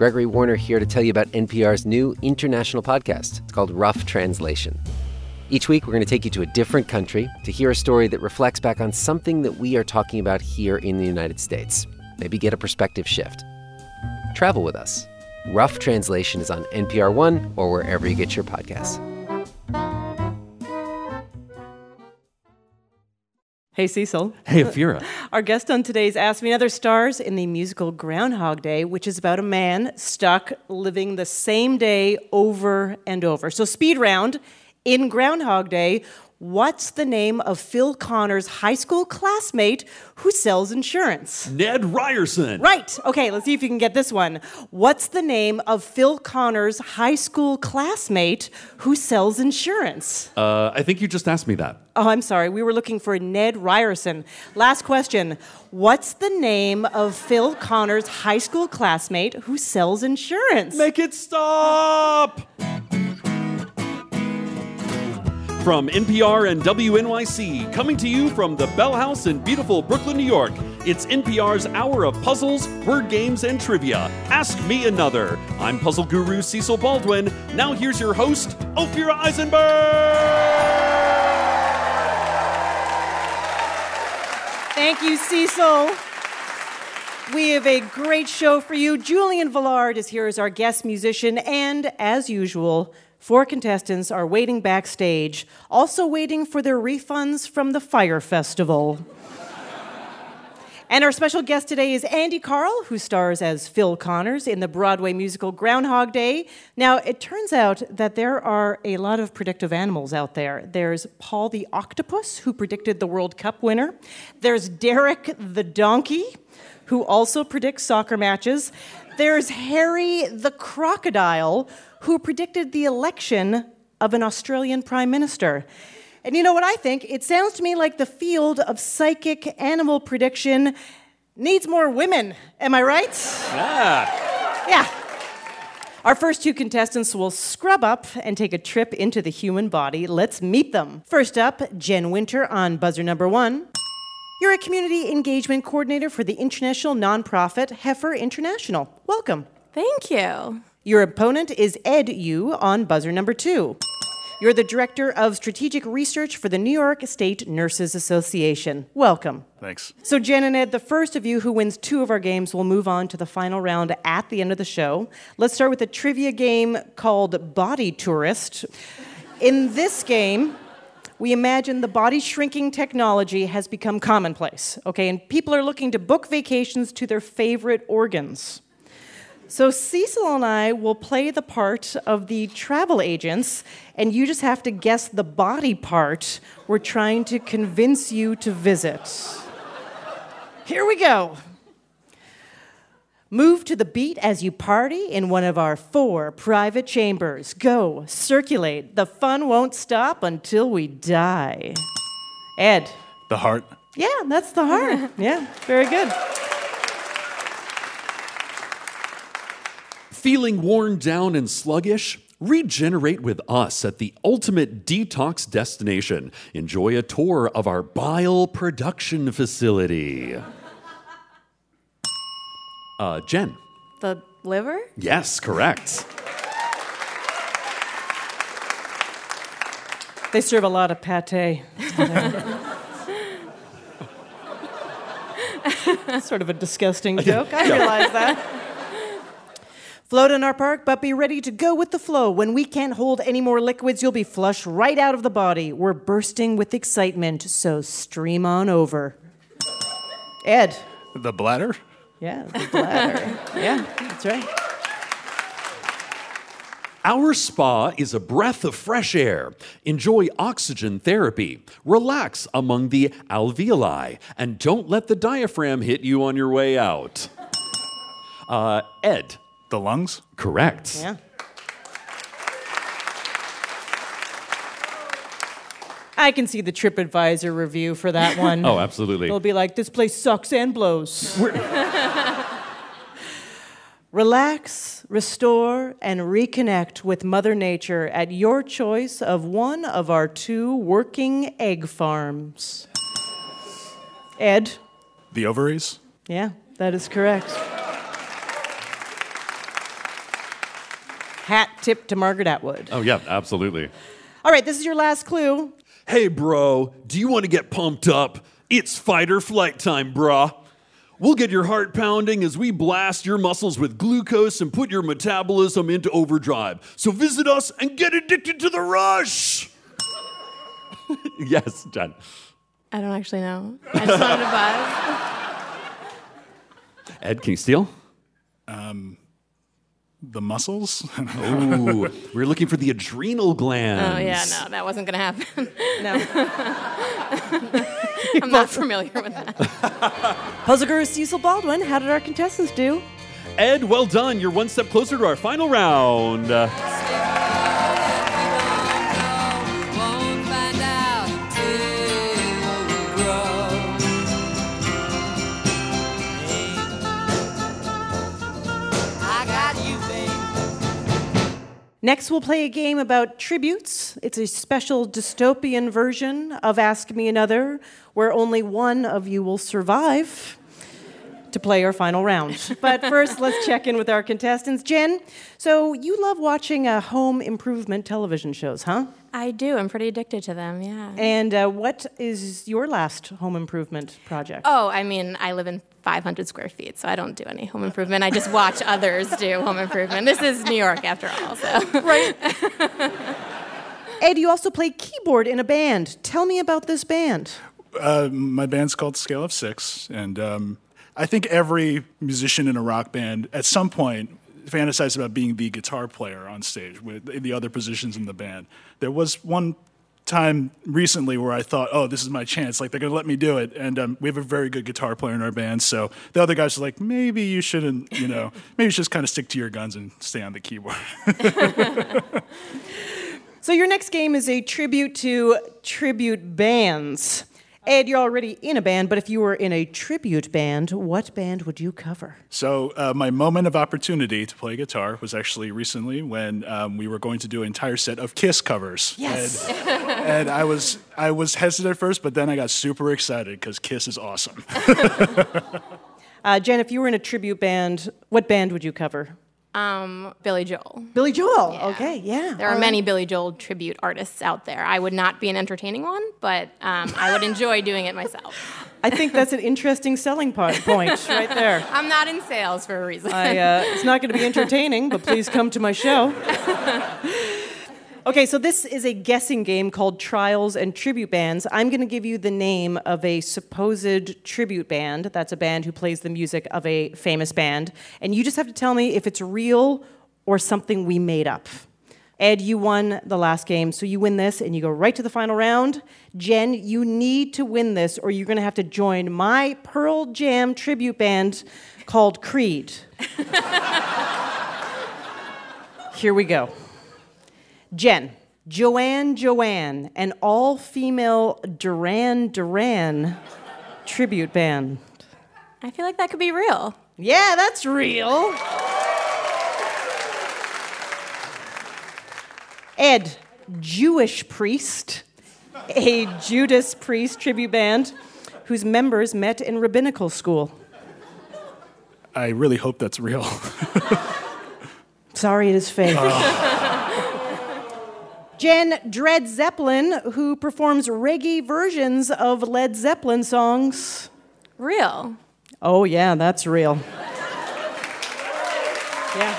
Gregory Warner here to tell you about NPR's new international podcast. It's called Rough Translation. Each week, we're going to take you to a different country to hear a story that reflects back on something that we are talking about here in the United States. Maybe get a perspective shift. Travel with us. Rough Translation is on NPR One or wherever you get your podcasts. Hey, Cecil. Hey, Ophira. Our guest on today's Ask Me Another stars in the musical Groundhog Day, which is about a man stuck living the same day over and over. So, speed round in Groundhog Day, what's the name of Phil Connor's high school classmate who sells insurance? Ned Ryerson. Right. Okay, let's see if you can get this one. What's the name of Phil Connor's high school classmate who sells insurance? Uh, I think you just asked me that. Oh, I'm sorry. We were looking for Ned Ryerson. Last question. What's the name of Phil Connor's high school classmate who sells insurance? Make it stop! From NPR and WNYC, coming to you from the Bell House in beautiful Brooklyn, New York, it's NPR's hour of puzzles, word games, and trivia. Ask me another. I'm puzzle guru Cecil Baldwin. Now here's your host, Ophira Eisenberg! Thank you, Cecil. We have a great show for you. Julian Velard is here as our guest musician, and as usual, Four contestants are waiting backstage, also waiting for their refunds from the Fire Festival. and our special guest today is Andy Karl, who stars as Phil Connors in the Broadway musical Groundhog Day. Now, it turns out that there are a lot of predictive animals out there. There's Paul the octopus, who predicted the World Cup winner. There's Derek the donkey, who also predicts soccer matches. There's Harry the crocodile, who predicted the election of an Australian prime minister. And you know what I think? It sounds to me like the field of psychic animal prediction needs more women. Am I right? Yeah. Yeah. Our first two contestants will scrub up and take a trip into the human body. Let's meet them. First up, Jen Winter on buzzer number one. You're a community engagement coordinator for the international nonprofit Heifer International. Welcome. Thank you. Your opponent is Ed Yu on buzzer number two. You're the Director of Strategic Research for the New York State Nurses Association. Welcome. Thanks. So, Jen and Ed, the first of you who wins two of our games will move on to the final round at the end of the show. Let's start with a trivia game called Body Tourist. In this game, we imagine the body shrinking technology has become commonplace, okay? And people are looking to book vacations to their favorite organs. So Cecil and I will play the part of the travel agents, and you just have to guess the body part we're trying to convince you to visit. Here we go. Move to the beat as you party in one of our four private chambers. Go, circulate. The fun won't stop until we die. Ed. The heart. Yeah, that's the heart. yeah, very good. Feeling worn down and sluggish? Regenerate with us at the ultimate detox destination. Enjoy a tour of our bile production facility. Uh, Jen. The liver? Yes, correct. They serve a lot of pate. That's sort of a disgusting joke. I realize that. Float in our park, but be ready to go with the flow. When we can't hold any more liquids, you'll be flushed right out of the body. We're bursting with excitement, so stream on over. Ed. The bladder. Yeah, the bladder. yeah, that's right. Our spa is a breath of fresh air. Enjoy oxygen therapy. Relax among the alveoli. And don't let the diaphragm hit you on your way out. Uh, Ed. The lungs. Correct. Yeah. I can see the TripAdvisor review for that one. Oh, absolutely. They'll be like, this place sucks and blows. Relax, restore, and reconnect with Mother Nature at your choice of one of our two working egg farms. Ed? The ovaries. Yeah, that is correct. Hat tip to Margaret Atwood. Oh, yeah, absolutely. All right, this is your last clue. Hey, bro, do you want to get pumped up? It's fight or flight time, brah. We'll get your heart pounding as we blast your muscles with glucose and put your metabolism into overdrive. So visit us and get addicted to the rush. yes, Jen. I don't actually know. I just wanted to buzz. Ed, can you steal? Um, The muscles? Ooh, we're looking for the adrenal glands. Oh yeah, no, that wasn't gonna happen. No. I'm not familiar with that. Puzzle Guru Cecil Baldwin, how did our contestants do? Ed, well done. You're one step closer to our final round. Next, we'll play a game about tributes. It's a special dystopian version of Ask Me Another, where only one of you will survive to play our final round. But first, let's check in with our contestants. Jen, so you love watching uh, home improvement television shows, huh? I do. I'm pretty addicted to them. Yeah. And uh, what is your last home improvement project? Oh, I mean, I live in 500 square feet, so I don't do any home improvement. I just watch others do home improvement. This is New York, after all. So. Right. Ed, you also play keyboard in a band. Tell me about this band. Uh, my band's called Scale of Six, and um, I think every musician in a rock band at some point fantasizes about being the guitar player on stage with the other positions in the band. There was one time recently where I thought, oh, this is my chance. Like, they're going to let me do it. And um, we have a very good guitar player in our band. So the other guys are like, maybe you shouldn't, you know, maybe you should just kind of stick to your guns and stay on the keyboard. So your next game is a tribute to tribute bands. Ed, you're already in a band, but if you were in a tribute band, what band would you cover? So uh, my moment of opportunity to play guitar was actually recently when um, we were going to do an entire set of Kiss covers. Yes. And, and I was I was hesitant at first, but then I got super excited because Kiss is awesome. Uh, Jen, if you were in a tribute band, what band would you cover? Um, Billy Joel. Billy Joel. Okay, yeah. There are right. many Billy Joel tribute artists out there. I would not be an entertaining one, but um, I would enjoy doing it myself. I think that's an interesting selling po- point right there. I'm not in sales for a reason. I, uh, it's not going to be entertaining, but please come to my show. Okay, so this is a guessing game called Trials and Tribute Bands. I'm going to give you the name of a supposed tribute band. That's a band who plays the music of a famous band. And you just have to tell me if it's real or something we made up. Ed, you won the last game, so you win this and you go right to the final round. Jen, you need to win this or you're going to have to join my Pearl Jam tribute band called Creed. Here we go. Jen, Joanne Joanne, an all female Duran Duran tribute band. I feel like that could be real. Yeah, that's real. Ed, Jewish priest, a Judas Priest tribute band whose members met in rabbinical school. I really hope that's real. Sorry, it is fake. Uh, Jen Dred Zeppelin, who performs reggae versions of Led Zeppelin songs. Real. Oh, yeah, that's real. Yeah.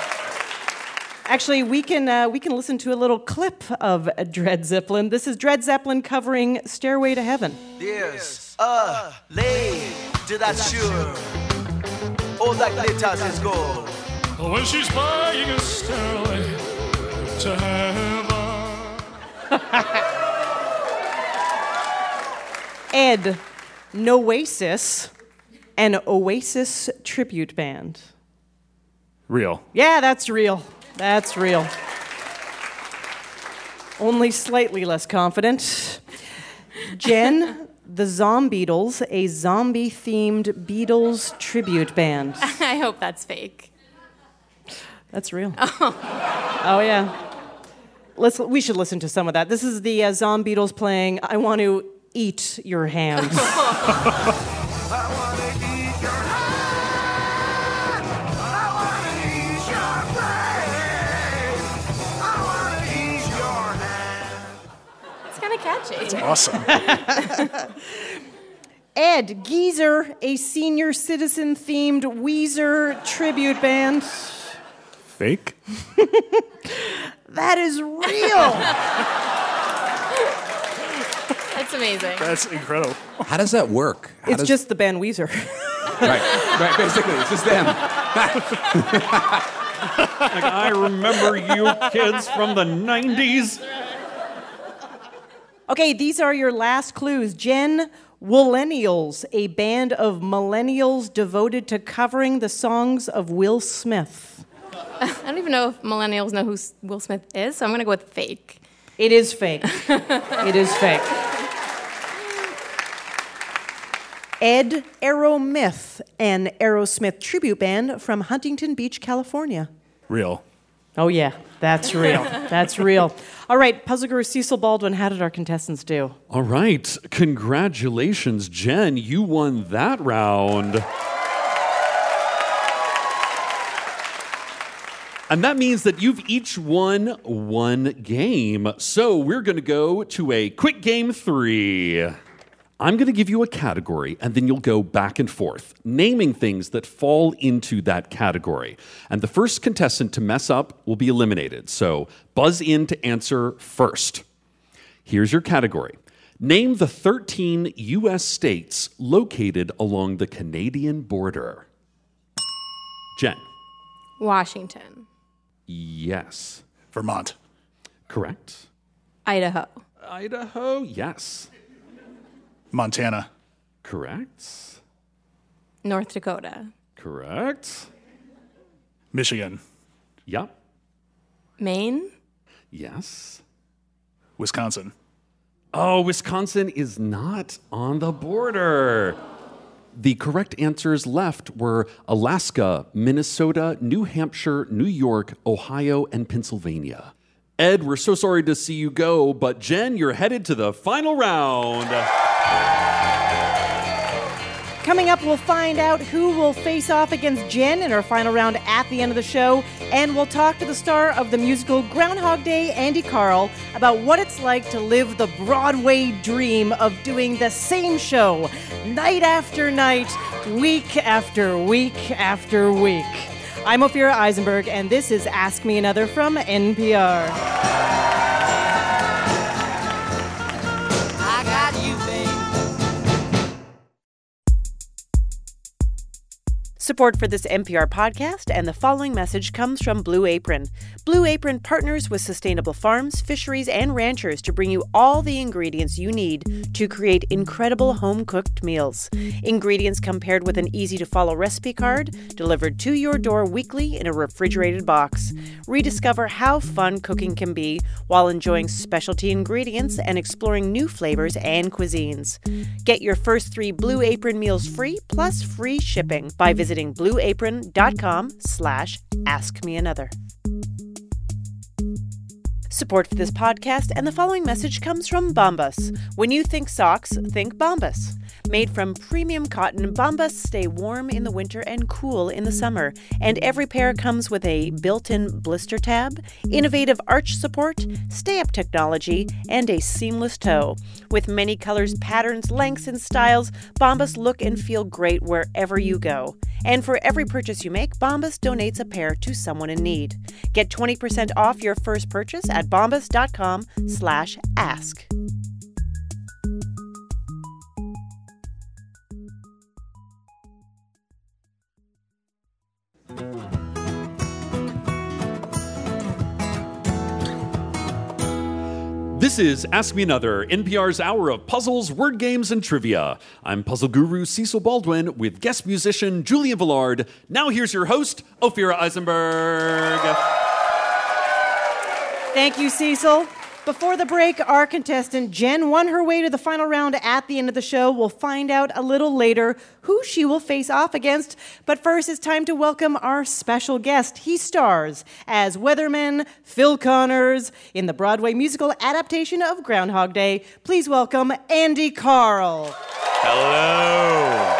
Actually, we can, uh, we can listen to a little clip of Dred Zeppelin. This is Dred Zeppelin covering Stairway to Heaven. Yes, uh, lay to that sure. All that glitters is gold. When she's buying a stairway to heaven. Ed Noasis, an Oasis tribute band. real. Yeah, that's real. That's real. Only slightly less confident. Jen, the Zombeatles, a zombie themed Beatles tribute band. I hope that's fake. That's real. Oh, oh yeah. Let's, we should listen to some of that. This is the uh, Zombeatles playing I Want to Eat Your Hands. It's awesome. Ed Geezer, a senior citizen themed Weezer tribute band. Fake? That is real. That's amazing. That's incredible. How does that work? How it's does- just the band Weezer. right, right. Basically, it's just them. Like, I remember you kids from the 90s. Okay, these are your last clues. Gen Millennials, a band of millennials devoted to covering the songs of Will Smith. I don't even know if millennials know who Will Smith is, so I'm going to go with fake. It is fake. it is fake. Ed Aeromyth, an Aerosmith tribute band from Huntington Beach, California. Real. Oh, yeah, that's real. that's real. All right, puzzle guru Cecil Baldwin, how did our contestants do? All right. Congratulations, Jen. You won that round. And that means that you've each won one game. So we're going to go to a quick game three. I'm going to give you a category, and then you'll go back and forth, naming things that fall into that category. And the first contestant to mess up will be eliminated. So buzz in to answer first. Here's your category Name the 13 U.S. states located along the Canadian border. Jen. Washington, Yes. Vermont. Correct. Idaho, Idaho. Yes. Montana. Correct. North Dakota, Correct. Michigan. Yep. Maine, Yes. Wisconsin. Oh, Wisconsin is not on the border. The correct answers left were Alaska, Minnesota, New Hampshire, New York, Ohio, and Pennsylvania. Ed, we're so sorry to see you go, but Jen, you're headed to the final round. Coming up, we'll find out who will face off against Jen in our final round at the end of the show, and we'll talk to the star of the musical Groundhog Day, Andy Karl, about what it's like to live the Broadway dream of doing the same show night after night, week after week after week. I'm Ophira Eisenberg, and this is Ask Me Another from NPR. Support for this NPR podcast and the following message comes from Blue Apron. Blue Apron partners with sustainable farms, fisheries, and ranchers to bring you all the ingredients you need to create incredible home cooked meals. Ingredients come paired with an easy to follow recipe card delivered to your door weekly in a refrigerated box. Rediscover how fun cooking can be while enjoying specialty ingredients and exploring new flavors and cuisines. Get your first three Blue Apron meals free plus free shipping by visiting blueapron.com slash ask me another. Support for this podcast and the following message comes from Bombas. When you think socks, think Bombas. Made from premium cotton, Bombas stay warm in the winter and cool in the summer. And every pair comes with a built in blister tab, innovative arch support, stay up technology, and a seamless toe. With many colors, patterns, lengths, and styles, Bombas look and feel great wherever you go. And for every purchase you make, Bombas donates a pair to someone in need. Get 20% off your first purchase at bombas.com slash ask. This is Ask Me Another, NPR's hour of puzzles, word games, and trivia. I'm puzzle guru Cecil Baldwin with guest musician Julian Velard. Now here's your host, Ophira Eisenberg. Thank you, Cecil. Before the break, our contestant Jen won her way to the final round at the end of the show. We'll find out a little later who she will face off against. But first, it's time to welcome our special guest. He stars as Weatherman Phil Connors in the Broadway musical adaptation of Groundhog Day. Please welcome Andy Karl. Hello.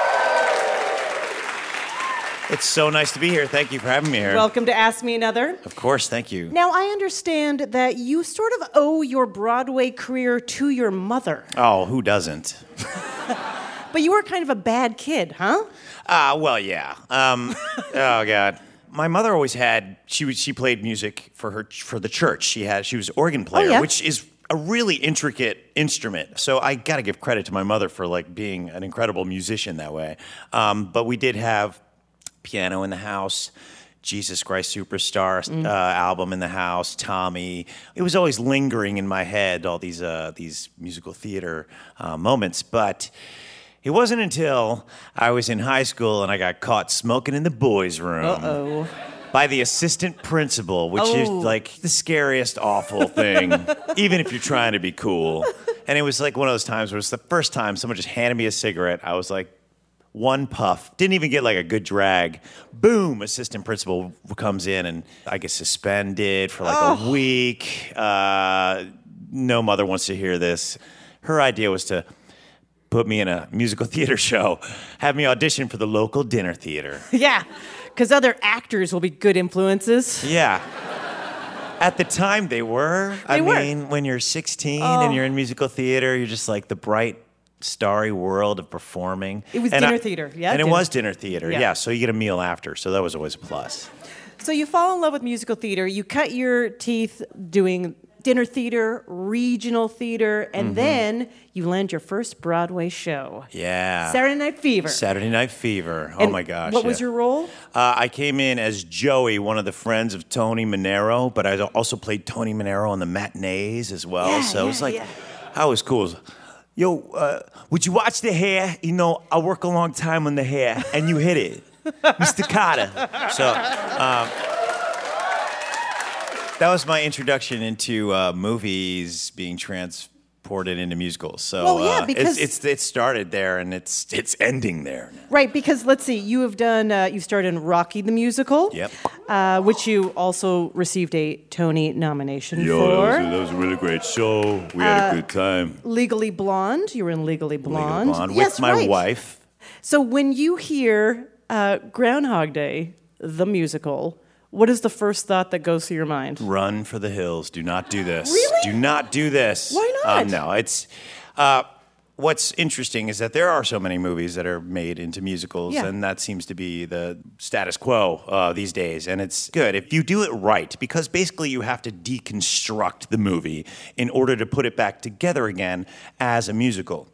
It's so nice to be here. Thank you for having me here. Welcome to Ask Me Another. Of course, thank you. Now, I understand that you sort of owe your Broadway career to your mother, Oh, who doesn't? but you were kind of a bad kid, huh? Ah, well, yeah. Um, oh God. My mother always had she was- she played music for her for the church. She had she was an organ player, yeah? which is a really intricate instrument. So I got to give credit to my mother for like being an incredible musician that way. Um, but we did have piano in the house. Jesus Christ Superstar uh, album in the house, Tommy. It was always lingering in my head, all these uh, these musical theater uh, moments. But it wasn't until I was in high school and I got caught smoking in the boys' room Oh. by the assistant principal, which is Oh. like the scariest, awful thing, even if you're trying to be cool. And it was like one of those times where it's the first time someone just handed me a cigarette. I was like, one puff, didn't even get like a good drag. Boom, assistant principal comes in and I get suspended for like a week. Uh, no mother wants to hear this. Her idea was to put me in a musical theater show, have me audition for the local dinner theater. Yeah, because other actors will be good influences. Yeah. At the time, they were. I They were. mean, when you're 16 Oh. and you're in musical theater, you're just like the bright, starry world of performing. It was And dinner theater, yeah, And it was dinner theater, Yeah. yeah. So you get a meal after, so that was always a plus. So you fall in love with musical theater. You cut your teeth doing dinner theater, regional theater, and Mm-hmm. then you land your first Broadway show. Yeah. Saturday Night Fever. Saturday Night Fever. Oh And my gosh. What was your role? Uh, I came in as Joey, one of the friends of Tony Manero, but I also played Tony Manero on the matinees as well. Yeah, so it was like, yeah. that was cool. Yo, uh, would you watch the hair? You know, I work a long time on the hair, and you hit it, Mr. Carter. So um, that was my introduction into uh, movies being transported into musicals. So Well, yeah, uh, because- it's, it's it started there, and it's it's ending there. Right, because let's see, you have done, uh, you starred in Rocky the Musical. Yep. Uh, which you also received a Tony nomination Yo, for. that was, a, that was a really great show. We had a good time. Legally Blonde. You were in Legally Blonde. Legally Blonde Yes, with my right. wife. So when you hear uh, Groundhog Day, the musical, what is the first thought that goes through your mind? Run for the hills. Do not do this. Really? Do not do this. Why not? Um, no, it's. Uh, what's interesting is that there are so many movies that are made into musicals, Yeah. and that seems to be the status quo uh, these days. And it's good if you do it right, because basically you have to deconstruct the movie in order to put it back together again as a musical.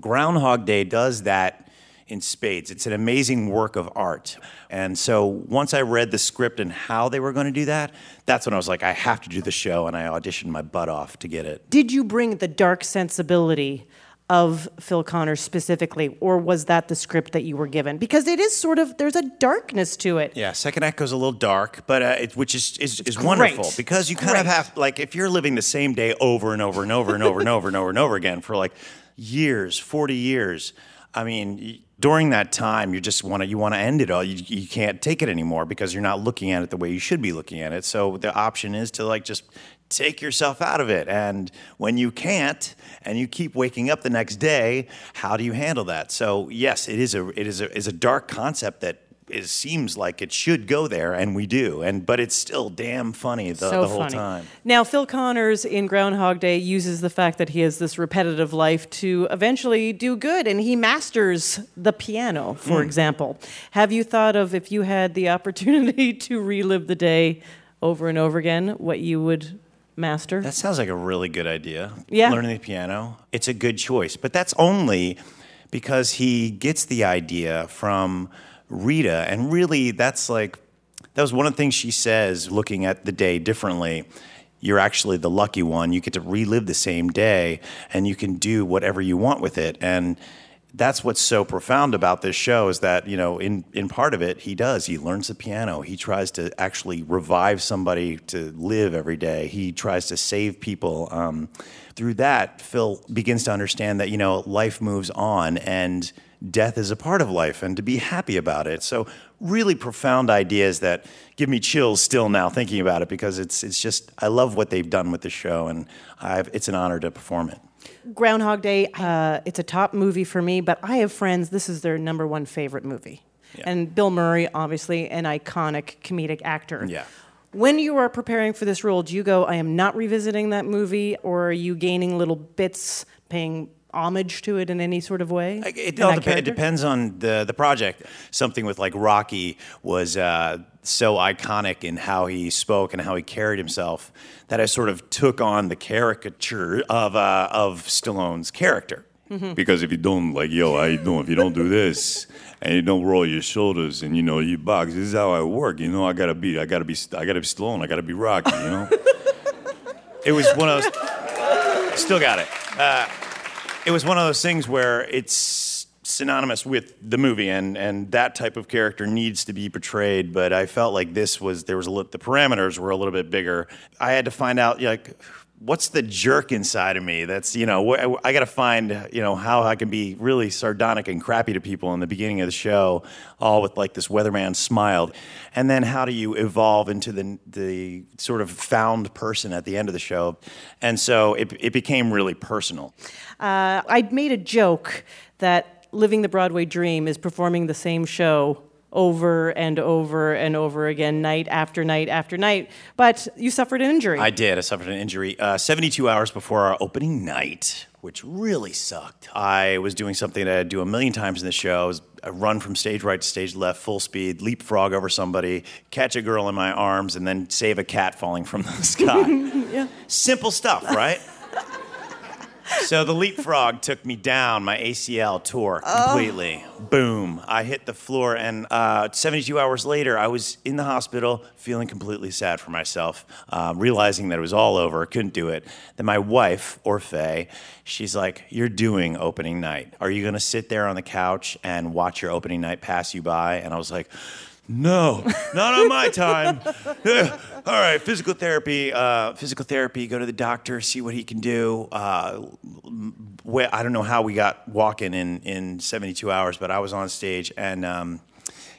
Groundhog Day does that in spades. It's an amazing work of art. And so once I read the script and how they were going to do that, that's when I was like, I have to do the show. And I auditioned my butt off to get it. Did you bring the dark sensibility of Phil Connors specifically, or was that the script that you were given? Because it is sort of, there's a darkness to it. Yeah, second act goes a little dark, but uh, it, which is is, is wonderful great. because you kind of have like if you're living the same day over and over and over and over and over and over and over again for like years, forty years. I mean, during that time, you just want to you want to end it all. You, you can't take it anymore because you're not looking at it the way you should be looking at it. So the option is to like just take yourself out of it. And when you can't, and you keep waking up the next day, how do you handle that? So yes, it is a it is a is a dark concept that. It seems like it should go there, and we do, and but it's still damn funny the, so the whole funny. time. Now, Phil Connors in Groundhog Day uses the fact that he has this repetitive life to eventually do good, and he masters the piano, for Hmm. example. Have you thought of if you had the opportunity to relive the day over and over again, what you would master? That sounds like a really good idea. Yeah. Learning the piano. It's a good choice. But that's only because he gets the idea from Rita. And really, that's like, that was one of the things she says looking at the day differently. You're actually the lucky one. You get to relive the same day and you can do whatever you want with it. And that's what's so profound about this show is that you know in in part of it he does he learns the piano he tries to actually revive somebody to live every day he tries to save people um, through that phil begins to understand that you know life moves on and death is a part of life and to be happy about it so really profound ideas that give me chills still now thinking about it because it's it's just i love what they've done with the show and I've, it's an honor to perform it Groundhog Day, uh, it's a top movie for me, but I have friends, this is their number one favorite movie. And Bill Murray, obviously, an iconic comedic actor. Yeah. When you are preparing for this role, do you go, I am not revisiting that movie, or are you gaining little bits, paying homage to it in any sort of way? It all that depe- it depends on the the project. Something with like Rocky was uh, so iconic in how he spoke and how he carried himself that I sort of took on the caricature of uh, of Stallone's character. Because if you don't, like, yo, how you doing? If you don't do this and you don't roll your shoulders and you know you box, this is how I work. You know, I gotta be, I gotta be, I gotta be Stallone. I gotta be Rocky. You know. It was one of those. Still got it. Uh, it was one of those things where it's synonymous with the movie, and and that type of character needs to be portrayed. But I felt like this was there was a li- the parameters were a little bit bigger. I had to find out like. What's the jerk inside of me? That's you know wh- I got to find you know how I can be really sardonic and crappy to people in the beginning of the show, all with like this weatherman smile, and then how do you evolve into the the sort of found person at the end of the show, and so it it became really personal. Uh, I made a joke that Living the Broadway Dream is performing the same show over and over and over again, night after night after night. But you suffered an injury. I did. I suffered an injury uh, 72 hours before our opening night, which really sucked. I was doing something that I do a million times in the show. I was a run from stage right to stage left, full speed, leapfrog over somebody, catch a girl in my arms, and then save a cat falling from the sky. yeah. Simple stuff, right? So the leapfrog took me down. My ACL tore completely. Boom. I hit the floor, and uh, 72 hours later, I was in the hospital feeling completely sad for myself, uh, realizing that it was all over, couldn't do it. Then my wife, Orfeh, she's like, You're doing opening night. Are you going to sit there on the couch and watch your opening night pass you by? And I was like, no, not on my time. All right, physical therapy. Uh, physical therapy. Go to the doctor, see what he can do. Uh, wh- I don't know how we got walking in in 72 hours, but I was on stage, and um,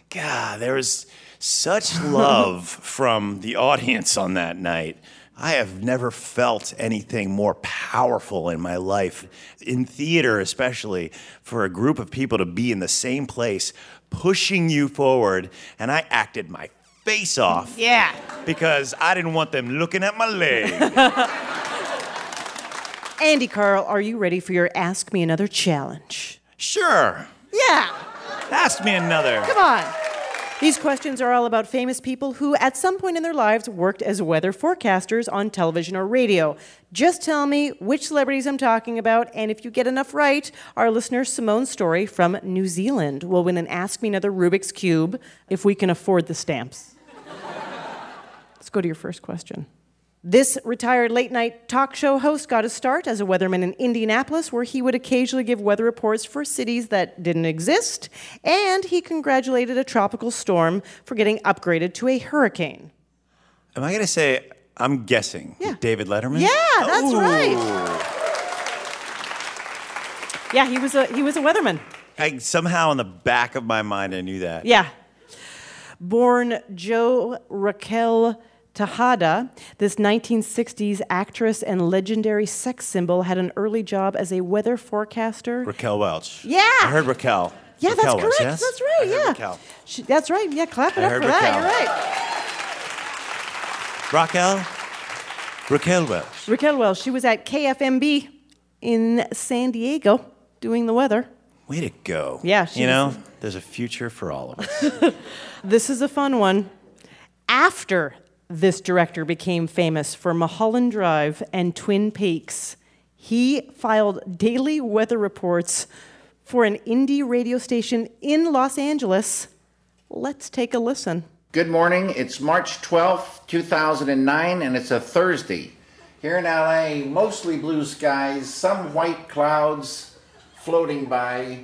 God, there was such love from the audience on that night. I have never felt anything more powerful in my life, in theater especially, for a group of people to be in the same place, pushing you forward, and I acted my face off Yeah. because I didn't want them looking at my leg. Andy Karl, are you ready for your Ask Me Another challenge? sure, Yeah. ask me another. Come on. These questions are all about famous people who, at some point in their lives, worked as weather forecasters on television or radio. Just tell me which celebrities I'm talking about, and if you get enough right, our listener Simone Story from New Zealand will win an Ask Me Another Rubik's Cube if we can afford the stamps. Let's go to your first question. This retired late night talk show host got a start as a weatherman in Indianapolis, where he would occasionally give weather reports for cities that didn't exist, and he congratulated a tropical storm for getting upgraded to a hurricane. Am I going to say, I'm guessing, Yeah. David Letterman? Yeah, that's Ooh. right. Yeah, he was a he was a weatherman. I, somehow in the back of my mind, I knew that. Yeah. Born Jo Raquel Tejada, this 1960s actress and legendary sex symbol had an early job as a weather forecaster. Raquel Welch. Yeah. I heard Raquel. Yeah, Raquel that's Welch, correct. yes? That's right. Yeah. Raquel. She- that's right. Yeah, clap it I up heard for that. Raquel. You're right. Raquel. Raquel Welch. Raquel Welch, she was at KFMB in San Diego doing the weather. Way to go. Yeah, You know, there's a future for all of us. This is a fun one. After this director became famous for Mulholland Drive and Twin Peaks, he filed daily weather reports for an indie radio station in Los Angeles. Let's take a listen. Good morning. It's March 12th, 2009, and it's a Thursday. Here in LA, mostly blue skies, some white clouds floating by,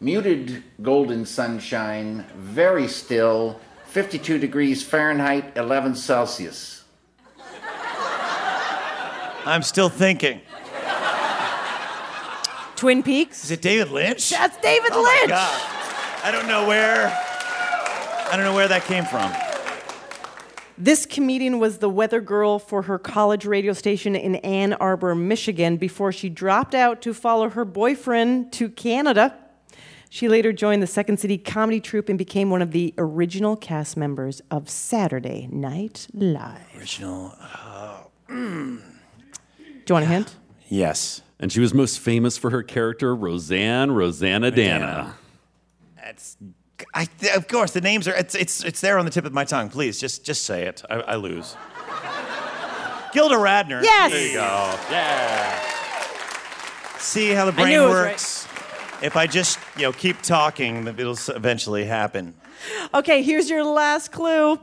muted golden sunshine, very still, 52 degrees Fahrenheit, 11 Celsius. I'm still thinking. Twin Peaks? Is it David Lynch? That's David Oh my Lynch. God. I don't know where. I don't know where that came from. This comedian was the weather girl for her college radio station in Ann Arbor, Michigan, before she dropped out to follow her boyfriend to Canada. She later joined the Second City Comedy Troupe and became one of the original cast members of Saturday Night Live. Original. Uh, hmm. Do you want a hint? Yes. And she was most famous for her character, Roseanne Roseannadanna. That's. I, of course, the names are. It's, it's, it's there on the tip of my tongue. Please, just, just say it. I, I lose. Gilda Radner. Yes! There you go. Yeah. See how the brain knew it was works. If I just, you know, keep talking, it'll eventually happen. Okay, here's your last clue.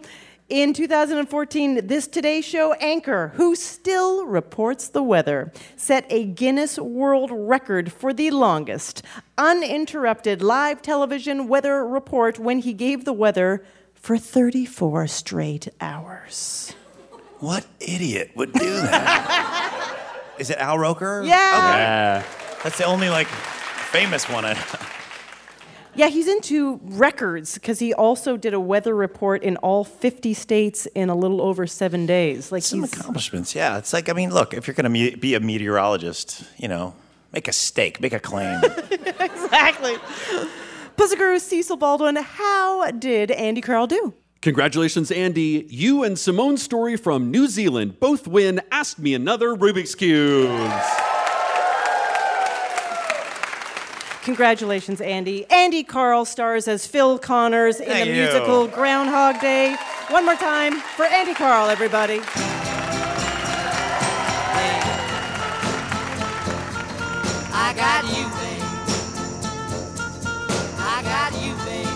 In 2014, this Today Show anchor, who still reports the weather, set a Guinness World Record for the longest uninterrupted live television weather report when he gave the weather for 34 straight hours. What idiot would do that? Is it Al Roker? Yeah. Okay. That's the only like famous one. Yeah, he's into records because he also did a weather report in all 50 states in a little over seven days. Like some he's accomplishments. Yeah, it's like I mean, look, if you're going to me- be a meteorologist, you know, make a stake, make a claim. exactly. Puzzle Guru Cecil Baldwin, how did Andy Karl do? Congratulations, Andy. You and Simone Story from New Zealand both win Ask Me Another Rubik's Cubes. Congratulations, Andy. Andy Karl stars as Phil Connors in Thank the you. musical Groundhog Day. One more time for Andy Karl, everybody. I got you, babe. I got you, babe.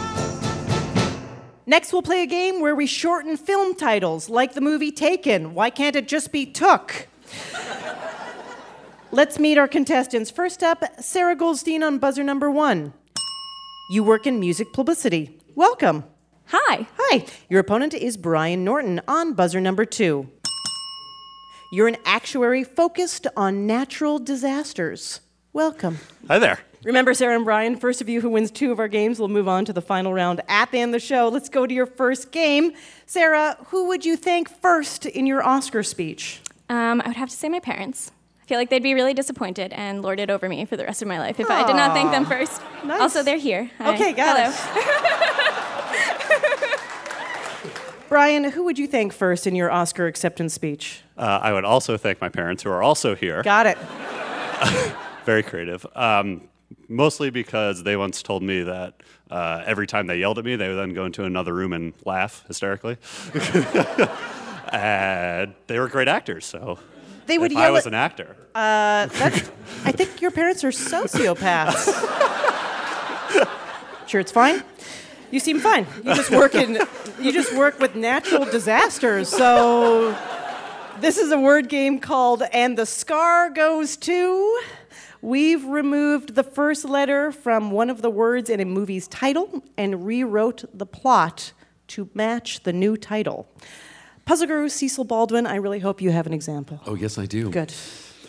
Next, we'll play a game where we shorten film titles, like the movie Taken. Why can't it just be Took? Let's meet our contestants. First up, Sarah Goldstein on buzzer number one. You work in music publicity. Welcome. Hi. Hi. Your opponent is Brian Norton on buzzer number two. You're an actuary focused on natural disasters. Welcome. Hi there. Remember, Sarah and Brian, first of you who wins two of our games will move on to the final round at the end of the show. Let's go to your first game. Sarah, who would you thank first in your Oscar speech? Um, I would have to say my parents. I feel like they'd be really disappointed and lord it over me for the rest of my life if I did not thank them first. Nice. Also, they're here. Hi. Okay, got Hello. Brian, who would you thank first in your Oscar acceptance speech? Uh, I would also thank my parents, who are also here. Got it. Very creative. Um, mostly because they once told me that uh, every time they yelled at me, they would then go into another room and laugh hysterically. and they were great actors, so They would if yell I was at- an actor, Uh, I think your parents are sociopaths. sure, it's fine. You seem fine. You just work in. You just work with natural disasters. So, this is a word game called "And the Scar Goes To." We've removed the first letter from one of the words in a movie's title and rewrote the plot to match the new title. Puzzle Guru Cecil Baldwin, I really hope you have an example. Oh, yes, I do. Good.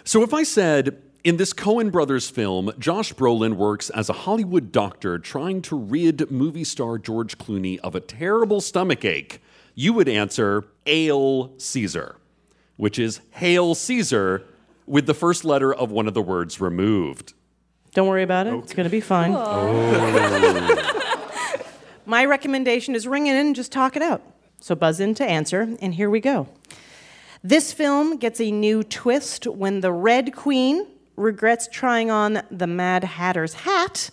So if I said, in this Coen Brothers film, Josh Brolin works as a Hollywood doctor trying to rid movie star George Clooney of a terrible stomachache, you would answer, Ale Caesar, which is Hail Caesar with the first letter of one of the words removed. Don't worry about it. It's going to be fine. Oh. My recommendation is ring it in and just talk it out. So buzz in to answer, and here we go. This film gets a new twist when the Red Queen regrets trying on the Mad Hatter's hat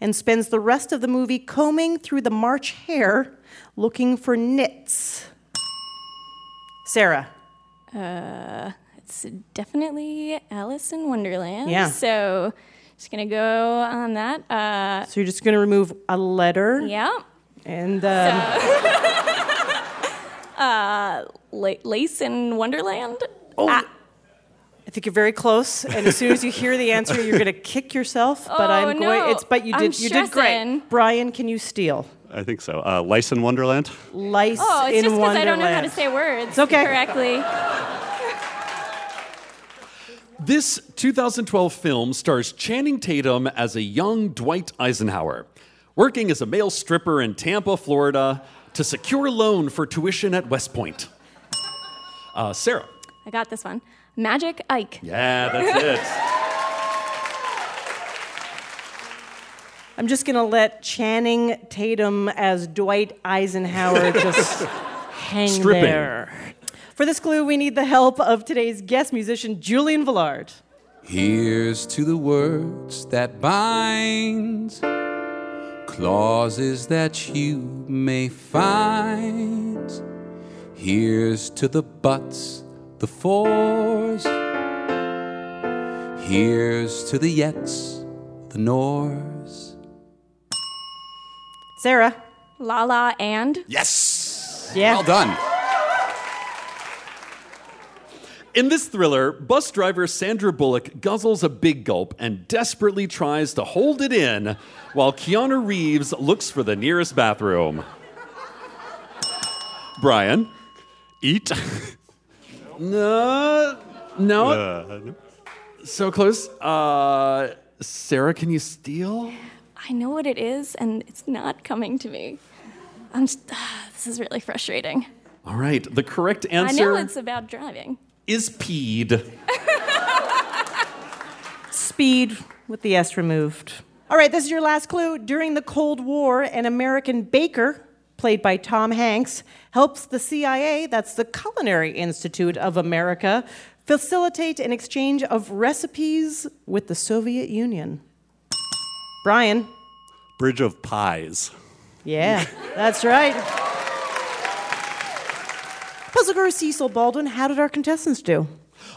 and spends the rest of the movie combing through the March hare looking for nits. Sarah. Uh, it's definitely Alice in Wonderland. Yeah. So, just gonna go on that. Uh, So you're just going to remove a letter. yeah. And um, Uh, La- Lace in Wonderland. Oh. Ah, I think you're very close, and as soon as you hear the answer, you're going to kick yourself. But Oh, I'm going. no. It's but you I'm did. You did stressing. great. Brian, can you steal? I think so. Uh, Lice in Wonderland. Lice in Sherry. oh, it's in just because I don't know how to say words okay. correctly. This 2012 film stars Channing Tatum as a young Dwight Eisenhower, working as a male stripper in Tampa, Florida, to secure a loan for tuition at West Point. Uh, Sarah. I got this one. Magic Ike. Yeah, that's it. I'm just going to let Channing Tatum as Dwight Eisenhower just hang Stripping. there. For this clue, we need the help of today's guest musician, Julian Velard. Here's to the words that bind, clauses that you may find. Here's to the buts, the fours. Here's to the yets, the nors. Sarah. La La and. Yes. Yeah. Well done. In this thriller, bus driver Sandra Bullock guzzles a big gulp and desperately tries to hold it in while Keanu Reeves looks for the nearest bathroom. Brian. Eat. No. No. Uh, So close. Uh, Sarah, can you steal? I know what it is, and it's not coming to me. I'm just, ah, this is really frustrating. All right. The correct answer. I know it's about driving. Is peed. Speed with the S removed. All right, this is your last clue. During the Cold War, an American baker, played by Tom Hanks, helps the CIA, that's the Culinary Institute of America, facilitate an exchange of recipes with the Soviet Union. Brian. Bridge of Pies. Yeah, that's right. Puzzle guru Cecil Baldwin, how did our contestants do?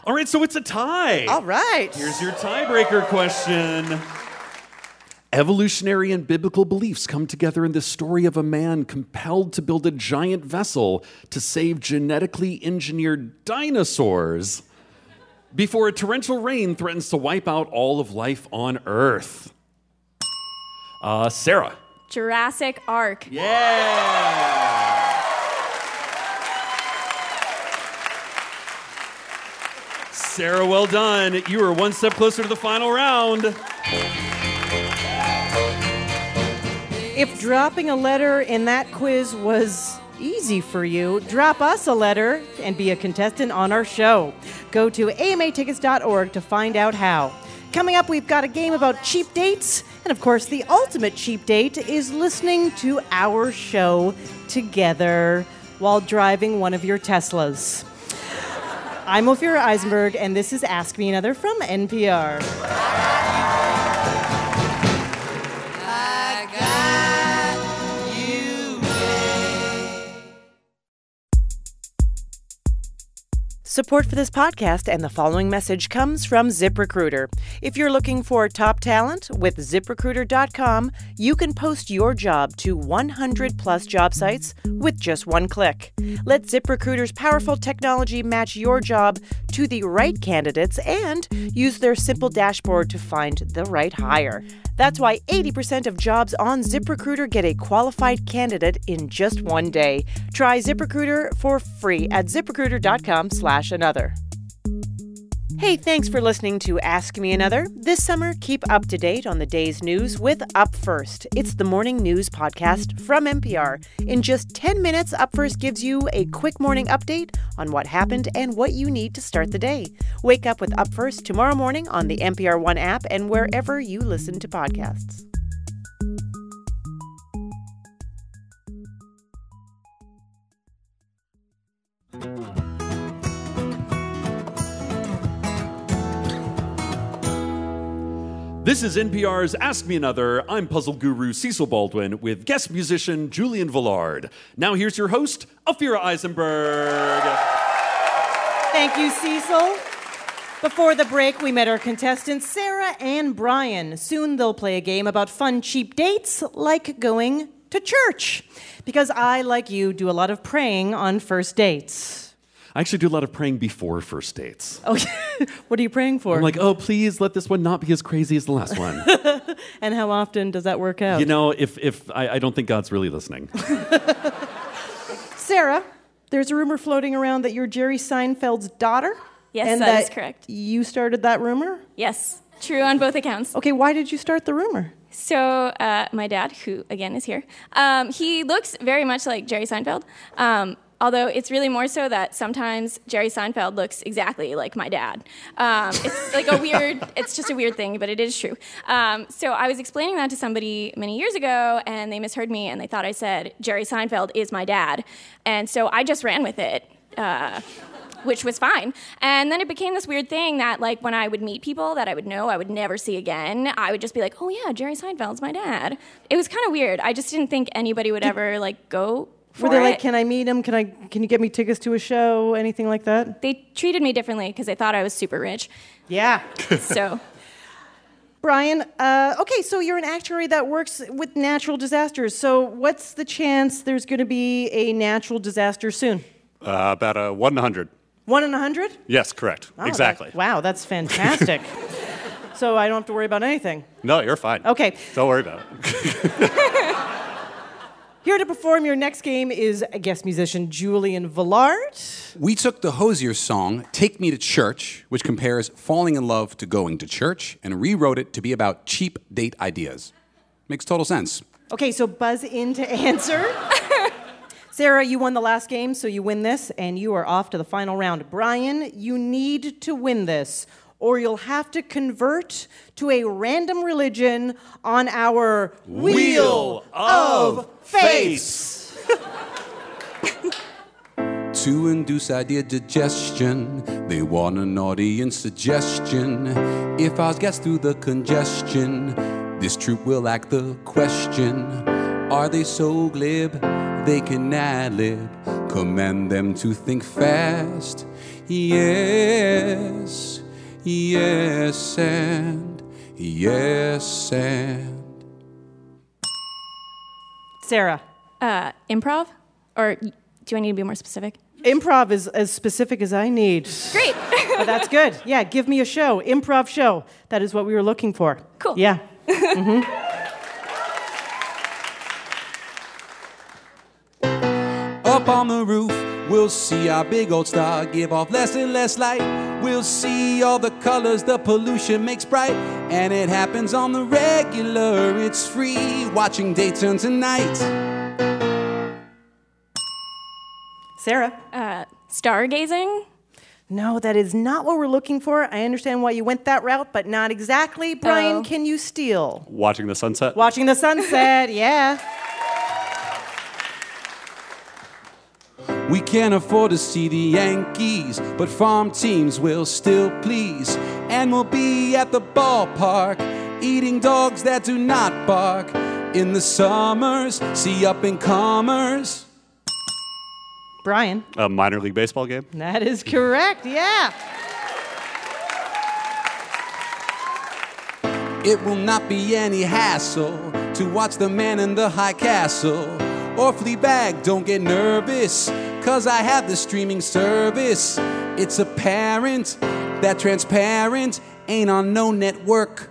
All right, so it's a tie. All right. Here's your tiebreaker question. Evolutionary and biblical beliefs come together in the story of a man compelled to build a giant vessel to save genetically engineered dinosaurs before a torrential rain threatens to wipe out all of life on Earth. Uh, Sarah. Jurassic Ark. Yeah. Sarah, well done. You are one step closer to the final round. If dropping a letter in that quiz was easy for you, drop us a letter and be a contestant on our show. Go to amatickets.org to find out how. Coming up, we've got a game about cheap dates. And of course, the ultimate cheap date is listening to our show together while driving one of your Teslas. I'm Ophira Eisenberg, and this is Ask Me Another from NPR. Support for this podcast and the following message comes from ZipRecruiter. If you're looking for top talent with ziprecruiter.com, you can post your job to 100 plus job sites with just one click. Let ZipRecruiter's powerful technology match your job to the right candidates and use their simple dashboard to find the right hire. That's why 80% of jobs on ZipRecruiter get a qualified candidate in just one day. Try ZipRecruiter for free at ziprecruiter.com slash another. Hey, thanks for listening to Ask Me Another. This summer, keep up to date on the day's news with Up First. It's the morning news podcast from NPR. In just 10 minutes, Up First gives you a quick morning update on what happened and what you need to start the day. Wake up with Up First tomorrow morning on the NPR One app and wherever you listen to podcasts. This is NPR's Ask Me Another. I'm puzzle guru Cecil Baldwin with guest musician Julian Velard. Now here's your host, Ophira Eisenberg. Thank you, Cecil. Before the break, we met our contestants, Sarah and Brian. Soon they'll play a game about fun, cheap dates, like going to church. Because I, like you, do a lot of praying on first dates. I actually do a lot of praying before first dates. Oh, what are you praying for? I'm like, oh, please let this one not be as crazy as the last one. and how often does that work out? you know, if, if I, I don't think God's really listening. Sarah, there's a rumor floating around that you're Jerry Seinfeld's daughter. Yes, and that is correct. You started that rumor? Yes, true on both accounts. Okay, why did you start the rumor? So, uh, my dad, who again is here, um, he looks very much like Jerry Seinfeld. Um, although it's really more so that sometimes Jerry Seinfeld looks exactly like my dad. Um, it's like a weird, it's just a weird thing, but it is true. Um, so I was explaining that to somebody many years ago, and they misheard me, and they thought I said Jerry Seinfeld is my dad, and so I just ran with it. Uh, which was fine. And then it became this weird thing that, like, when I would meet people that I would know I would never see again, I would just be like, "Oh yeah, Jerry Seinfeld's my dad." It was kind of weird. I just didn't think anybody would ever like go Were they it. like, "Can I meet him? Can I? Can you get me tickets to a show? Anything like that?" they treated me differently because they thought I was super rich. Yeah. so Brian, uh, okay, so you're an actuary that works with natural disasters. So what's the chance there's going to be a natural disaster soon? Uh, about a 1 in 100. One in a hundred? Yes, correct. Oh, that- exactly. wow, that's fantastic. so I don't have to worry about anything. No, you're fine. Okay. Don't worry about it. Here to perform your next game is guest musician Julian Velard. We took the Hozier song, Take Me to Church, which compares falling in love to going to church, and rewrote it to be about cheap date ideas. Makes total sense. Okay, so buzz in to answer. Sarah, you won the last game, so you win this, and you are off to the final round. Brian, you need to win this, or you'll have to convert to a random religion on our Wheel of Face. To induce idea digestion, they want an audience suggestion. If ours gets through the congestion, this troop will act the question. Are they so glib they can ad lib? Command them to think fast. Yes, yes, and yes, and. Sarah. Uh, improv? Or do I need to be more specific? Improv is as specific as I need. Great. but that's good. Yeah, give me a show. Improv show. That is what we were looking for. Cool. Yeah. Mhm. Up on the roof, we'll see our big old star give off less and less light. We'll see all the colors the pollution makes bright. And it happens on the regular, it's free. Watching day turn to night. Sarah. Uh, stargazing? No, that is not what we're looking for. I understand why you went that route, but not exactly. Brian, Oh. can you steal? Watching the sunset. Watching the sunset, yeah. We can't afford to see the Yankees, but farm teams will still please. And we'll be at the ballpark, eating dogs that do not bark. In the summers, see up and comers. Brian. A minor league baseball game. That is correct, yeah. It will not be any hassle to watch the man in the high castle. Or Fleabag, don't get nervous, cause I have the streaming service. It's apparent that transparent ain't on no network.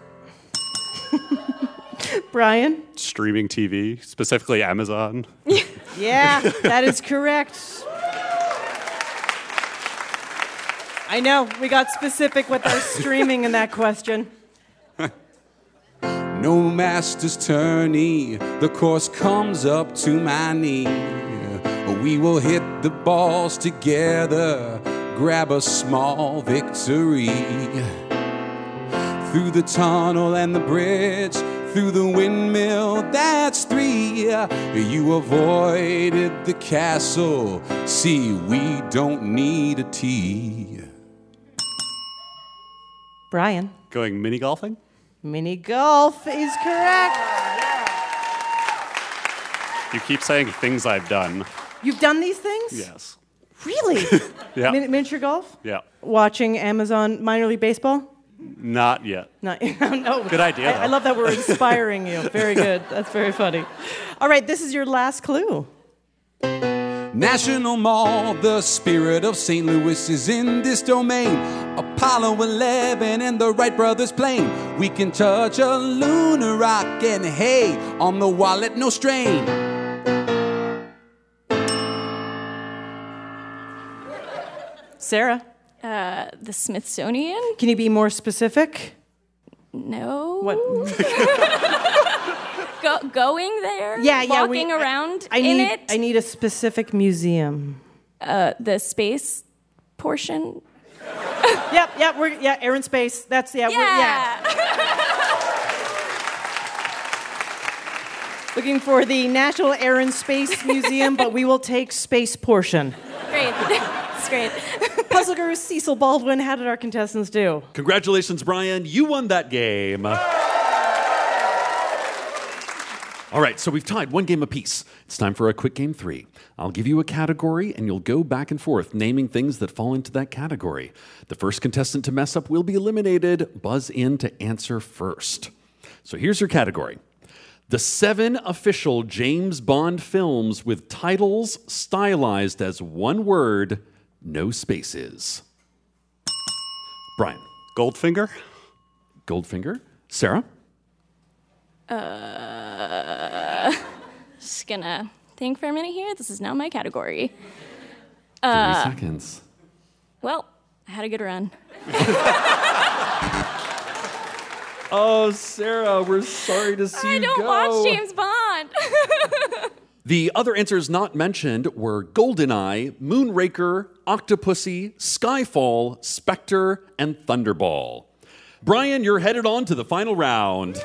Brian? Streaming TV, specifically Amazon. Yeah, that is correct. I know, we got specific with our streaming in that question. No master's tourney, the course comes up to my knee. We will hit the balls together, grab a small victory. Through the tunnel and the bridge, through the windmill, that's three. You avoided the castle. See, we don't need a a T. Brian. Going mini golfing. Mini golf is correct. You keep saying things I've done. You've done these things? Yes. Really? Yeah. Min- miniature golf? Yeah. Watching Amazon minor league baseball? Not yet. Not, oh, no. Good idea, I, I love that we're inspiring you. Very good. That's very funny. All right, this is your last clue. National Mall, the spirit of St. Louis is in this domain. Apollo 11 and the Wright brothers plane. We can touch a lunar rock and hey, on the wallet, no strain. Sarah? Uh, the Smithsonian? Can you be more specific? No. What? Go- going there? Yeah, yeah. we- Walking around I in need, it? I need a specific museum. uh, the space portion. yep, yep, we're yeah, air and space. That's yeah, We're, yeah. Looking for the National Air and Space Museum, but we will take space portion. Great. It's great. Puzzle Guru Cecil Baldwin, how did our contestants do? Congratulations, Brian. You won that game. All right, so we've tied one game apiece. It's time for a quick game three. I'll give you a category, and you'll go back and forth naming things that fall into that category. The first contestant to mess up will be eliminated. Buzz in to answer first. So here's your category the seven official James Bond films with titles stylized as one word, no spaces. Brian. Goldfinger. Goldfinger. Sarah. Uh, just gonna think for a minute here. This is now my category. 30 Uh, seconds. well, I had a good run. Oh, Sarah, we're sorry to see you. I you don't go. watch James Bond. The other answers not mentioned were Goldeneye, Moonraker, Octopussy, Skyfall, Spectre, and Thunderball. Brian, you're headed on to the final round.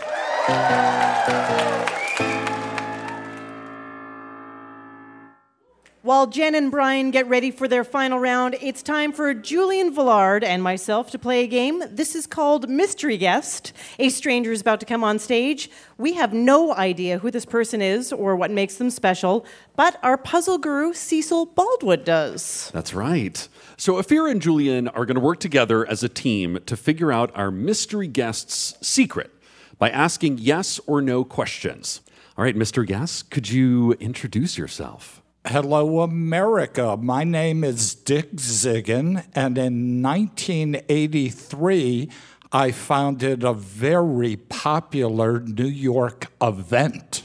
While Jen and Brian get ready for their final round, it's time for Julian Velard and myself to play a game. This is called Mystery Guest. A stranger is about to come on stage. We have no idea who this person is or what makes them special, but our puzzle guru, Cecil Baldwin, does. That's right. So, Ophira and Julian are going to work together as a team to figure out our mystery guest's secret by asking yes or no questions. All right, Mr. Guest, could you introduce yourself? Hello, America. My name is Dick Zigun, and in 1983, I founded a very popular New York event.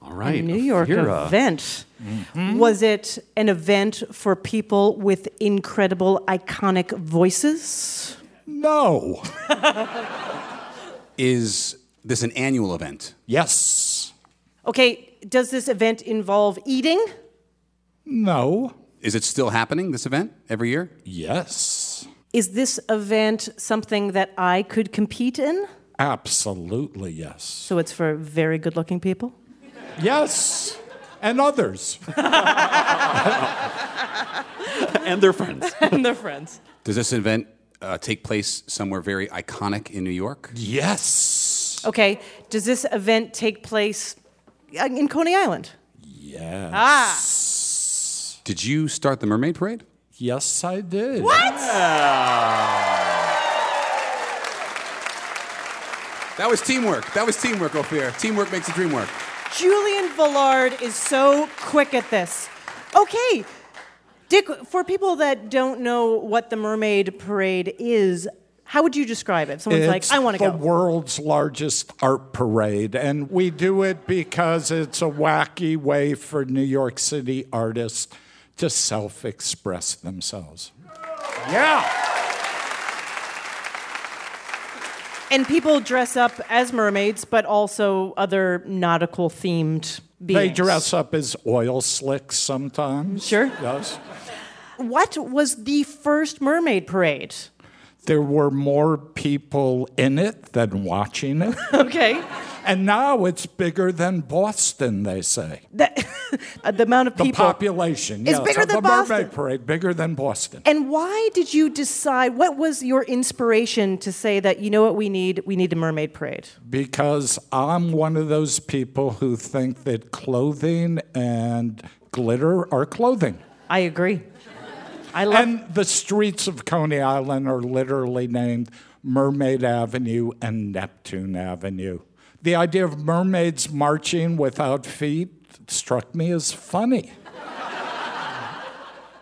All right. A New York Ophira. event. Mm-hmm. Was it an event for people with incredible, iconic voices? No. Is this an annual event? Yes. Okay, does this event involve eating? No. Is it still happening, this event, every year? Yes. Is this event something that I could compete in? Absolutely, yes. So it's for very good looking people? Yes. And others. and their friends. and their friends. Does this event uh, take place somewhere very iconic in New York? Yes. Okay, does this event take place in Coney Island? Yes. Ah. Did you start the Mermaid Parade? Yes, I did. What? That was teamwork. That was teamwork, Ophir. Teamwork makes the dream work. Julian Velard is so quick at this. Okay, Dick, for people that don't know what the Mermaid Parade is, how would you describe it? Someone's it's like, I want to go. It's the world's largest art parade, and we do it because it's a wacky way for New York City artists to self-express themselves. Yeah. And people dress up as mermaids, but also other nautical themed beings. They dress up as oil slicks sometimes. Sure. Yes. What was the first mermaid parade? There were more people in it than watching it. Okay. And now it's bigger than Boston, they say. That, uh, the amount of people. The population is yes, bigger of than the Boston. Mermaid Parade, bigger than Boston. And why did you decide? What was your inspiration to say that you know what we need? We need a mermaid parade. Because I'm one of those people who think that clothing and glitter are clothing. I agree. I love. And the streets of Coney Island are literally named Mermaid Avenue and Neptune Avenue. The idea of mermaids marching without feet struck me as funny.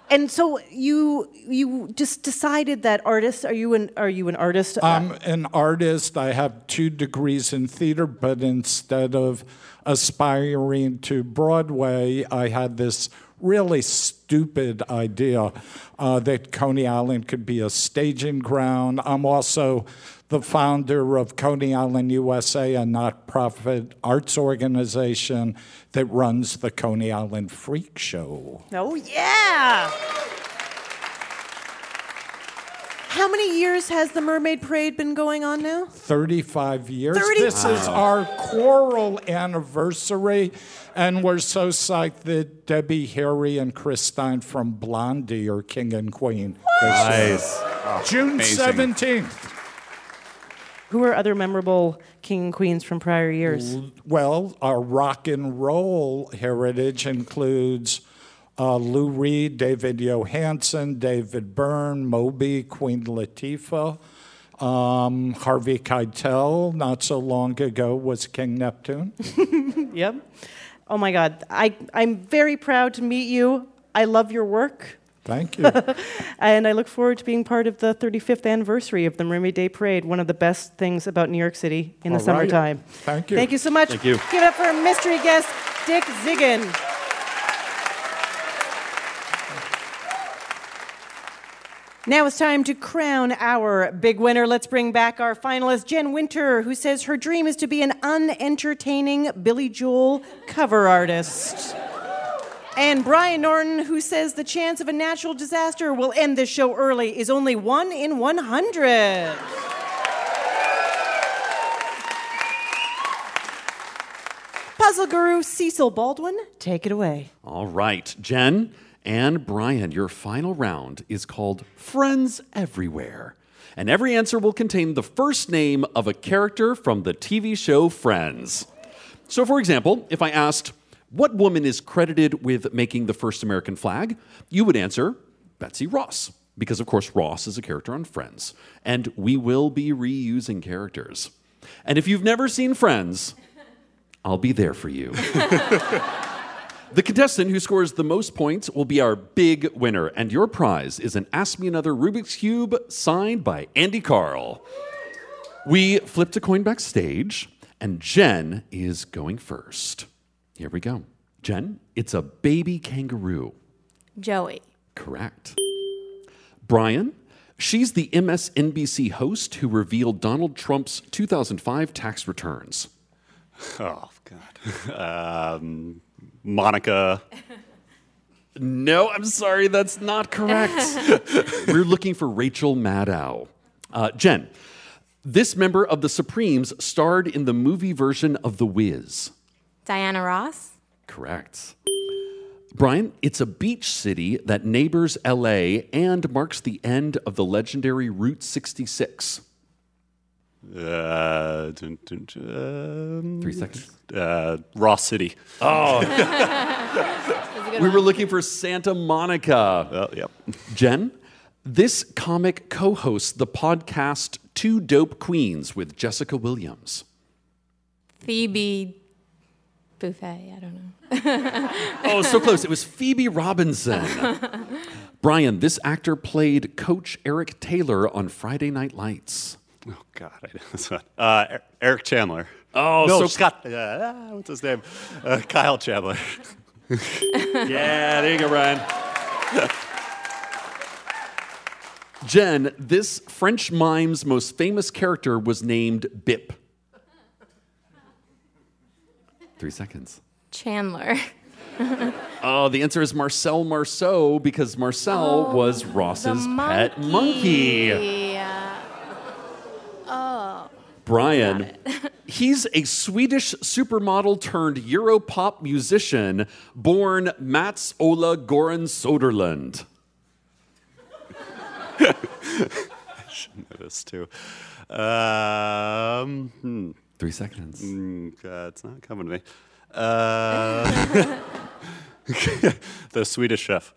And so you you just decided that artists are you an are you an artist? I'm an artist. I have two degrees in theater, but instead of aspiring to Broadway, I had this really stupid idea uh, that Coney Island could be a staging ground. I'm also the founder of Coney Island USA, a not-profit arts organization that runs the Coney Island Freak Show. Oh, yeah. How many years has the Mermaid Parade been going on now? 35 years. 30 This is our coral anniversary, and we're so psyched that Debbie Harry and Chris Stein from Blondie are king and queen. this. Nice. Oh, June amazing. 17th. Who are other memorable king and queens from prior years? Well, our rock and roll heritage includes uh, Lou Reed, David Johansen, David Byrne, Moby, Queen Latifah. Um, Harvey Keitel, not so long ago, was King Neptune. yep. Oh my God. I, I'm very proud to meet you. I love your work. Thank you. and I look forward to being part of the 35th anniversary of the Mermaid Day Parade, one of the best things about New York City in the All right. summertime. Thank you. Thank you so much. Thank you. Give it up for our mystery guest, Dick Zigun. Now it's time to crown our big winner. Let's bring back our finalist, Jen Winter, who says her dream is to be an unentertaining Billy Joel cover artist. And Brian Norton, who says the chance of a natural disaster will end this show early, is only one in 100. Puzzle guru Cecil Baldwin, take it away. All right, Jen and Brian, your final round is called Friends Everywhere. And every answer will contain the first name of a character from the TV show Friends. So, for example, if I asked, What woman is credited with making the first American flag? you would answer Betsy Ross, because of course Ross is a character on Friends. And we will be reusing characters. And if you've never seen Friends, I'll be there for you. The contestant who scores the most points will be our big winner, and your prize is an Ask Me Another Rubik's Cube signed by Andy Karl. We flipped a coin backstage, and Jen is going first. Here we go. Jen, it's a baby kangaroo. Joey. Correct. Brian, she's the MSNBC host who revealed Donald Trump's 2005 tax returns. Oh, God. um, Monica. No, I'm sorry, that's not correct. We're looking for Rachel Maddow. Uh, Jen, this member of the Supremes starred in the movie version of The Wiz. Diana Ross. Correct. Brian, it's a beach city that neighbors LA and marks the end of the legendary Route 66. Uh, dun, dun, dun, um, Three seconds. Uh, Ross City. Oh. we were looking for Santa Monica. Oh, yep. Jen, this comic co hosts the podcast Two Dope Queens with Jessica Williams. Phoebe Buffay. I don't know. Oh, so close. It was Phoebe Robinson. Brian, this actor played Coach Eric Taylor on Friday Night Lights. Oh, God. I know this one. Uh, Er- Eric Chandler. Oh, no, so- Scott. Uh, what's his name? Uh, Kyle Chandler. yeah, there you go, Brian. Jen, this French mime's most famous character was named Bip. Three seconds. Chandler. Oh, the answer is Marcel Marceau because Marcel was Ross's pet monkey. Yeah. Oh. Brian, he's a Swedish supermodel turned Europop musician born Mats Ola Goran Soderlund. I should know this too. Um, hmm. Three seconds. Mm, God, it's not coming to me. Uh, the Swedish chef.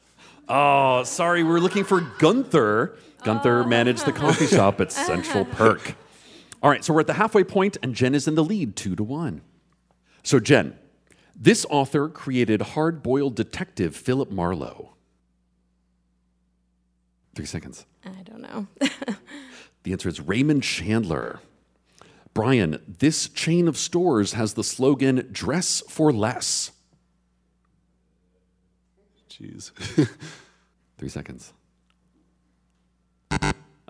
Oh, sorry, we're looking for Gunther. Gunther managed the coffee shop at Central Perk. All right, so we're at the halfway point, and Jen is in the lead, two to one. So, Jen, this author created hard boiled detective Philip Marlowe. Three seconds. I don't know. The answer is Raymond Chandler. Brian, this chain of stores has the slogan dress for less. jeez. Three seconds.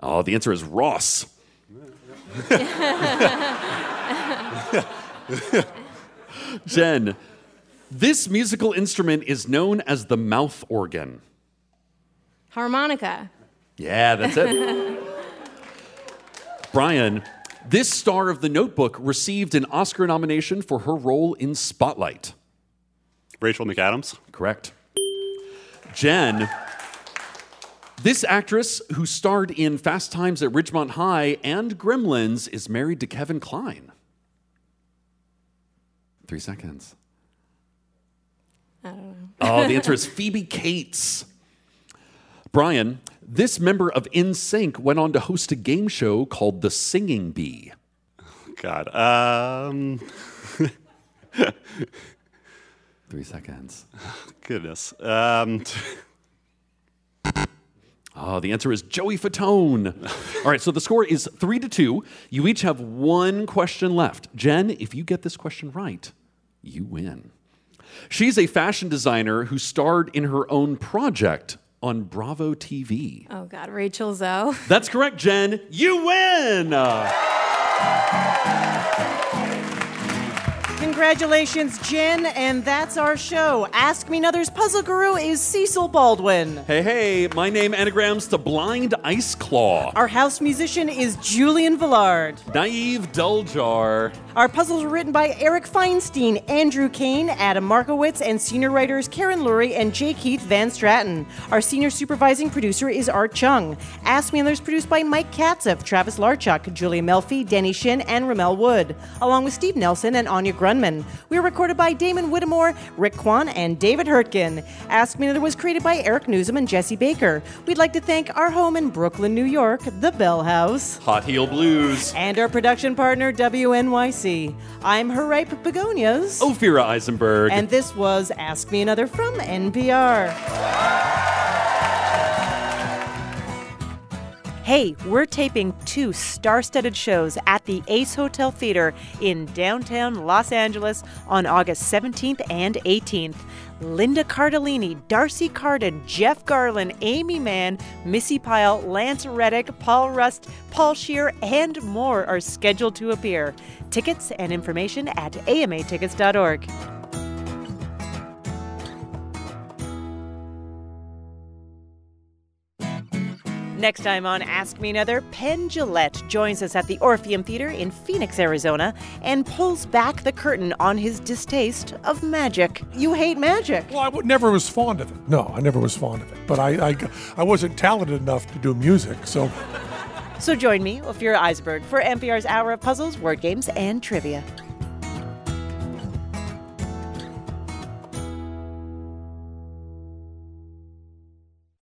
Oh, the answer is Ross. Jen, this musical instrument is known as the mouth organ. Harmonica. Yeah, that's it. Brian, this star of the notebook received an Oscar nomination for her role in Spotlight. Rachel McAdams. Correct. Jen, this actress who starred in Fast Times at Ridgemont High and Gremlins is married to Kevin Kline. Three seconds. I don't know. Oh, the answer is Phoebe Cates. Brian, this member of NSYNC went on to host a game show called The Singing Bee. God. Um, Three seconds. goodness. Um, Oh, the answer is Joey Fatone. All right, so the score is three to two. You each have one question left. Jen, if you get this question right, you win. She's a fashion designer who starred in her own project on Bravo TV. Oh God, Rachel Zoe. That's correct, Jen. You win. Congratulations, Jen, and that's our show. Ask Me Another's puzzle guru is Cecil Baldwin. Hey, hey, my name anagrams to Blind Ice Claw. Our house musician is Julian Velard. Naive Dulljar. Our puzzles were written by Eric Feinstein, Andrew Kane, Adam Markowitz, and senior writers Karen Lurie and J. Keith van Straaten. Our senior supervising producer is Art Chung. Ask Me Another is produced by Mike Katzif, Travis Larchuk, Julia Melfi, Denny Shin, and Rommel Wood, along with Steve Nelson and Anya Grundmann. We were recorded by Damon Whittemore, Rick Kwan, and David Hurtgen. Ask Me Another was created by Eric Nuzum and Jesse Baker. We'd like to thank our home in Brooklyn, New York, the Bell House. Hot Heel Blues. And our production partner, WNYC. I'm Haripe Begonias. Ophira Eisenberg. And this was Ask Me Another from NPR. Hey, we're taping two star studded shows at the Ace Hotel Theater in downtown Los Angeles on August 17th and 18th. Linda Cardellini, D'Arcy Carden, Jeff Garlin, Aimee Mann, Missy Pyle, Lance Reddick, Paul Rust, Paul Scheer, and more are scheduled to appear. Tickets and information at amatickets.org. Next time on Ask Me Another, Penn Jillette joins us at the Orpheum Theater in Phoenix, Arizona, and pulls back the curtain on his distaste of magic. You hate magic. Well, I w- never was fond of it. No, I never was fond of it. But I, I, I wasn't talented enough to do music, so. So join me, Ophira Eisberg, for NPR's Hour of Puzzles, Word Games, and Trivia.